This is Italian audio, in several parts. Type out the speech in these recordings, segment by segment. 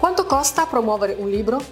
Quanto costa promuovere un libro?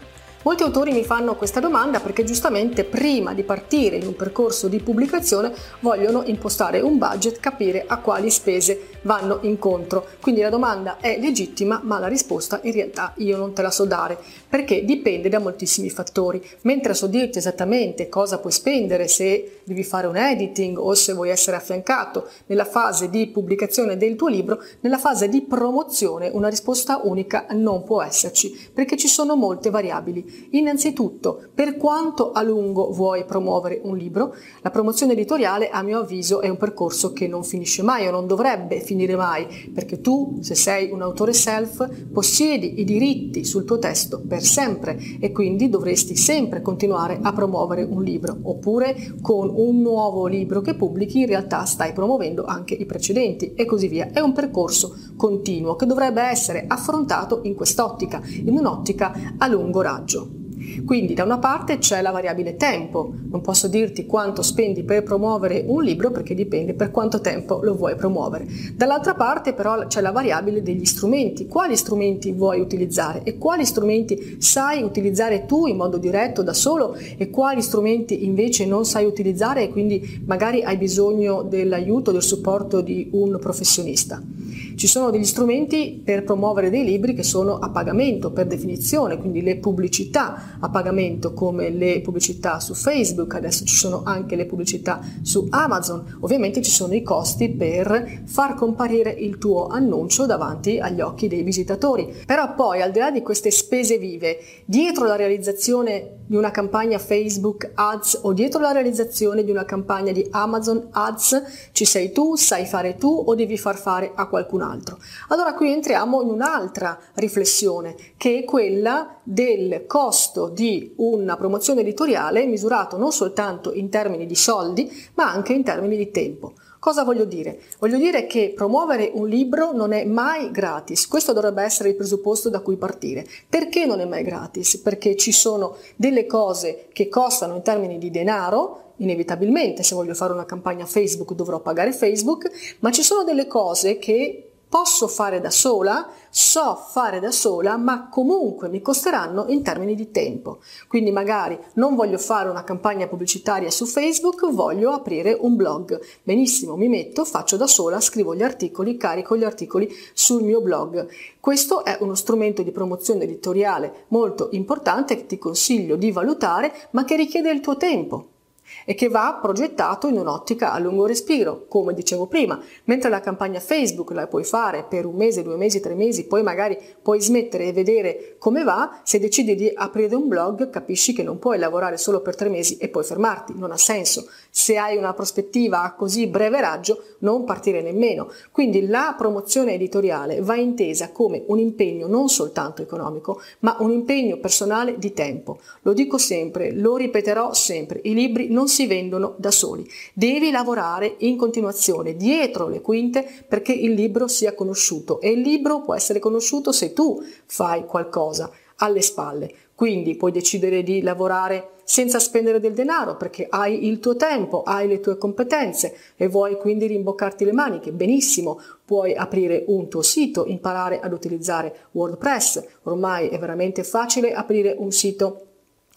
Molti autori mi fanno questa domanda perché giustamente prima di partire in un percorso di pubblicazione vogliono impostare un budget, capire a quali spese vanno incontro. Quindi la domanda è legittima, ma la risposta in realtà io non te la so dare, perché dipende da moltissimi fattori. Mentre so dirti esattamente cosa puoi spendere se devi fare un editing o se vuoi essere affiancato nella fase di pubblicazione del tuo libro, nella fase di promozione una risposta unica non può esserci, perché ci sono molte variabili. Innanzitutto, per quanto a lungo vuoi promuovere un libro, la promozione editoriale a mio avviso è un percorso che non finisce mai o non dovrebbe finire mai, perché tu, se sei un autore self, possiedi i diritti sul tuo testo per sempre e quindi dovresti sempre continuare a promuovere un libro, oppure con un nuovo libro che pubblichi in realtà stai promuovendo anche i precedenti e così via. È un percorso continuo che dovrebbe essere affrontato in quest'ottica, in un'ottica a lungo raggio. Quindi da una parte c'è la variabile tempo, non posso dirti quanto spendi per promuovere un libro perché dipende per quanto tempo lo vuoi promuovere. Dall'altra parte però c'è la variabile degli strumenti, quali strumenti vuoi utilizzare? E quali strumenti sai utilizzare tu in modo diretto da solo? E quali strumenti invece non sai utilizzare? E quindi magari hai bisogno dell'aiuto, del supporto di un professionista. Ci sono degli strumenti per promuovere dei libri che sono a pagamento per definizione, quindi le pubblicità a pagamento come le pubblicità su Facebook, adesso ci sono anche le pubblicità su Amazon, ovviamente ci sono i costi per far comparire il tuo annuncio davanti agli occhi dei visitatori. Però poi al di là di queste spese vive, dietro la realizzazione di una campagna Facebook Ads o dietro la realizzazione di una campagna di Amazon Ads ci sei tu, sai fare tu o devi far fare a qualcun altro. Allora qui entriamo in un'altra riflessione che è quella del costo di una promozione editoriale misurato non soltanto in termini di soldi ma anche in termini di tempo. Cosa voglio dire? Voglio dire che promuovere un libro non è mai gratis, questo dovrebbe essere il presupposto da cui partire. Perché non è mai gratis? Perché ci sono delle cose che costano in termini di denaro, inevitabilmente se voglio fare una campagna Facebook dovrò pagare Facebook, ma ci sono delle cose che posso fare da sola, so fare da sola, ma comunque mi costeranno in termini di tempo. Quindi magari non voglio fare una campagna pubblicitaria su Facebook, voglio aprire un blog. Benissimo, mi metto, faccio da sola, scrivo gli articoli, carico gli articoli sul mio blog. Questo è uno strumento di promozione editoriale molto importante che ti consiglio di valutare, ma che richiede il tuo tempo e che va progettato in un'ottica a lungo respiro, come dicevo prima, mentre la campagna Facebook la puoi fare per un mese, due mesi, tre mesi, poi magari puoi smettere e vedere come va, se decidi di aprire un blog capisci che non puoi lavorare solo per tre mesi e poi fermarti, non ha senso. Se hai una prospettiva a così breve raggio, non partire nemmeno. Quindi la promozione editoriale va intesa come un impegno non soltanto economico, ma un impegno personale di tempo. Lo dico sempre, lo ripeterò sempre, i libri non si si vendono da soli. Devi lavorare in continuazione dietro le quinte perché il libro sia conosciuto e il libro può essere conosciuto se tu fai qualcosa alle spalle. Quindi puoi decidere di lavorare senza spendere del denaro perché hai il tuo tempo, hai le tue competenze e vuoi quindi rimboccarti le maniche. Benissimo, puoi aprire un tuo sito, imparare ad utilizzare WordPress. Ormai è veramente facile aprire un sito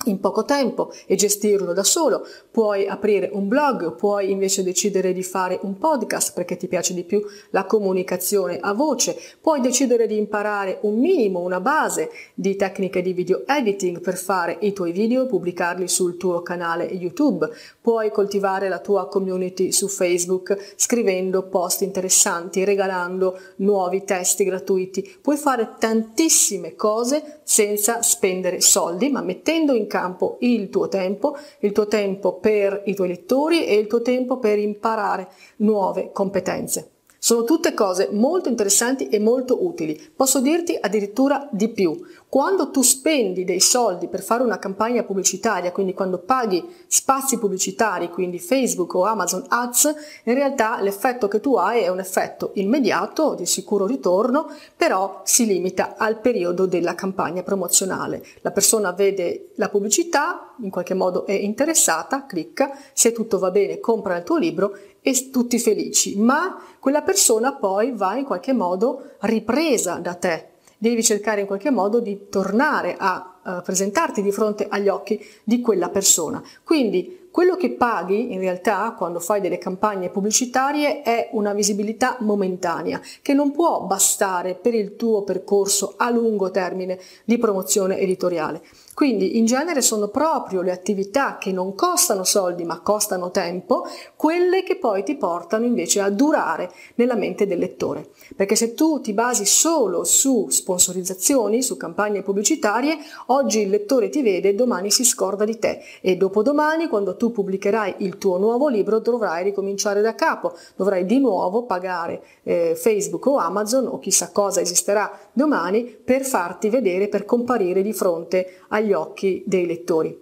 in poco tempo e gestirlo da solo, puoi aprire un blog, puoi invece decidere di fare un podcast perché ti piace di più la comunicazione a voce, puoi decidere di imparare un minimo, una base di tecniche di video editing per fare i tuoi video e pubblicarli sul tuo canale YouTube, puoi coltivare la tua community su Facebook scrivendo post interessanti, regalando nuovi testi gratuiti, puoi fare tantissime cose senza spendere soldi ma mettendo in campo il tuo tempo, il tuo tempo per i tuoi lettori e il tuo tempo per imparare nuove competenze. Sono tutte cose molto interessanti e molto utili. Posso dirti addirittura di più. Quando tu spendi dei soldi per fare una campagna pubblicitaria, quindi quando paghi spazi pubblicitari, quindi Facebook o Amazon Ads, in realtà l'effetto che tu hai è un effetto immediato, di sicuro ritorno, però si limita al periodo della campagna promozionale. La persona vede la pubblicità, in qualche modo è interessata, clicca, se tutto va bene compra il tuo libro e tutti felici, ma quella persona poi va in qualche modo ripresa da te. Devi cercare in qualche modo di tornare a uh, presentarti di fronte agli occhi di quella persona. Quindi quello che paghi in realtà quando fai delle campagne pubblicitarie è una visibilità momentanea che non può bastare per il tuo percorso a lungo termine di promozione editoriale. Quindi in genere sono proprio le attività che non costano soldi ma costano tempo, quelle che poi ti portano invece a durare nella mente del lettore. Perché se tu ti basi solo su sponsorizzazioni, su campagne pubblicitarie, oggi il lettore ti vede, domani si scorda di te e dopodomani quando tu pubblicherai il tuo nuovo libro dovrai ricominciare da capo, dovrai di nuovo pagare eh, Facebook o Amazon o chissà cosa esisterà domani per farti vedere, per comparire di fronte agli occhi dei lettori.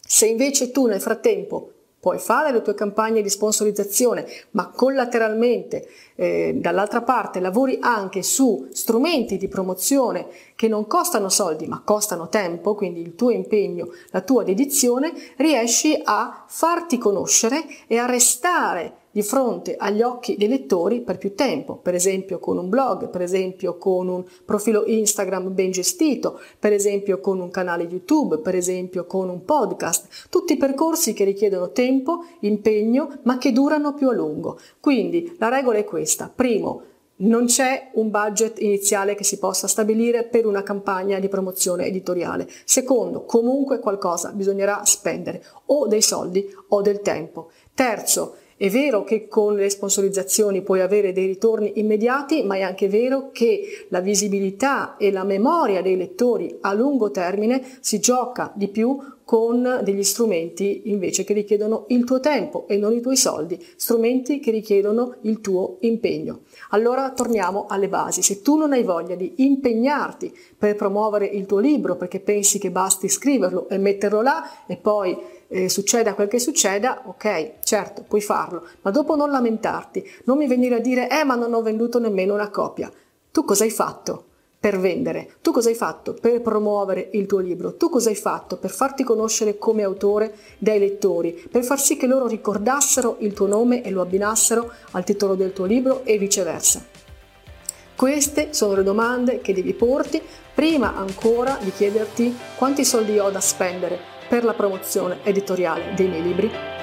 Se invece tu nel frattempo puoi fare le tue campagne di sponsorizzazione, ma collateralmente eh, dall'altra parte lavori anche su strumenti di promozione che non costano soldi ma costano tempo, quindi il tuo impegno, la tua dedizione, riesci a farti conoscere e a restare di fronte agli occhi dei lettori per più tempo, per esempio con un blog, per esempio con un profilo Instagram ben gestito, per esempio con un canale YouTube, per esempio con un podcast, tutti percorsi che richiedono tempo, impegno, ma che durano più a lungo. Quindi la regola è questa. Primo, non c'è un budget iniziale che si possa stabilire per una campagna di promozione editoriale. Secondo, comunque qualcosa bisognerà spendere, o dei soldi o del tempo. Terzo, è vero che con le sponsorizzazioni puoi avere dei ritorni immediati, ma è anche vero che la visibilità e la memoria dei lettori a lungo termine si gioca di più con degli strumenti invece che richiedono il tuo tempo e non i tuoi soldi, strumenti che richiedono il tuo impegno. Allora torniamo alle basi. Se tu non hai voglia di impegnarti per promuovere il tuo libro perché pensi che basti scriverlo e metterlo là e poi eh, succeda quel che succeda, ok, certo, puoi farlo, ma dopo non lamentarti, non mi venire a dire, eh, ma non ho venduto nemmeno una copia. Tu cosa hai fatto? per vendere, tu cosa hai fatto per promuovere il tuo libro, tu cosa hai fatto per farti conoscere come autore dai lettori, per far sì che loro ricordassero il tuo nome e lo abbinassero al titolo del tuo libro e viceversa. Queste sono le domande che devi porti prima ancora di chiederti quanti soldi ho da spendere per la promozione editoriale dei miei libri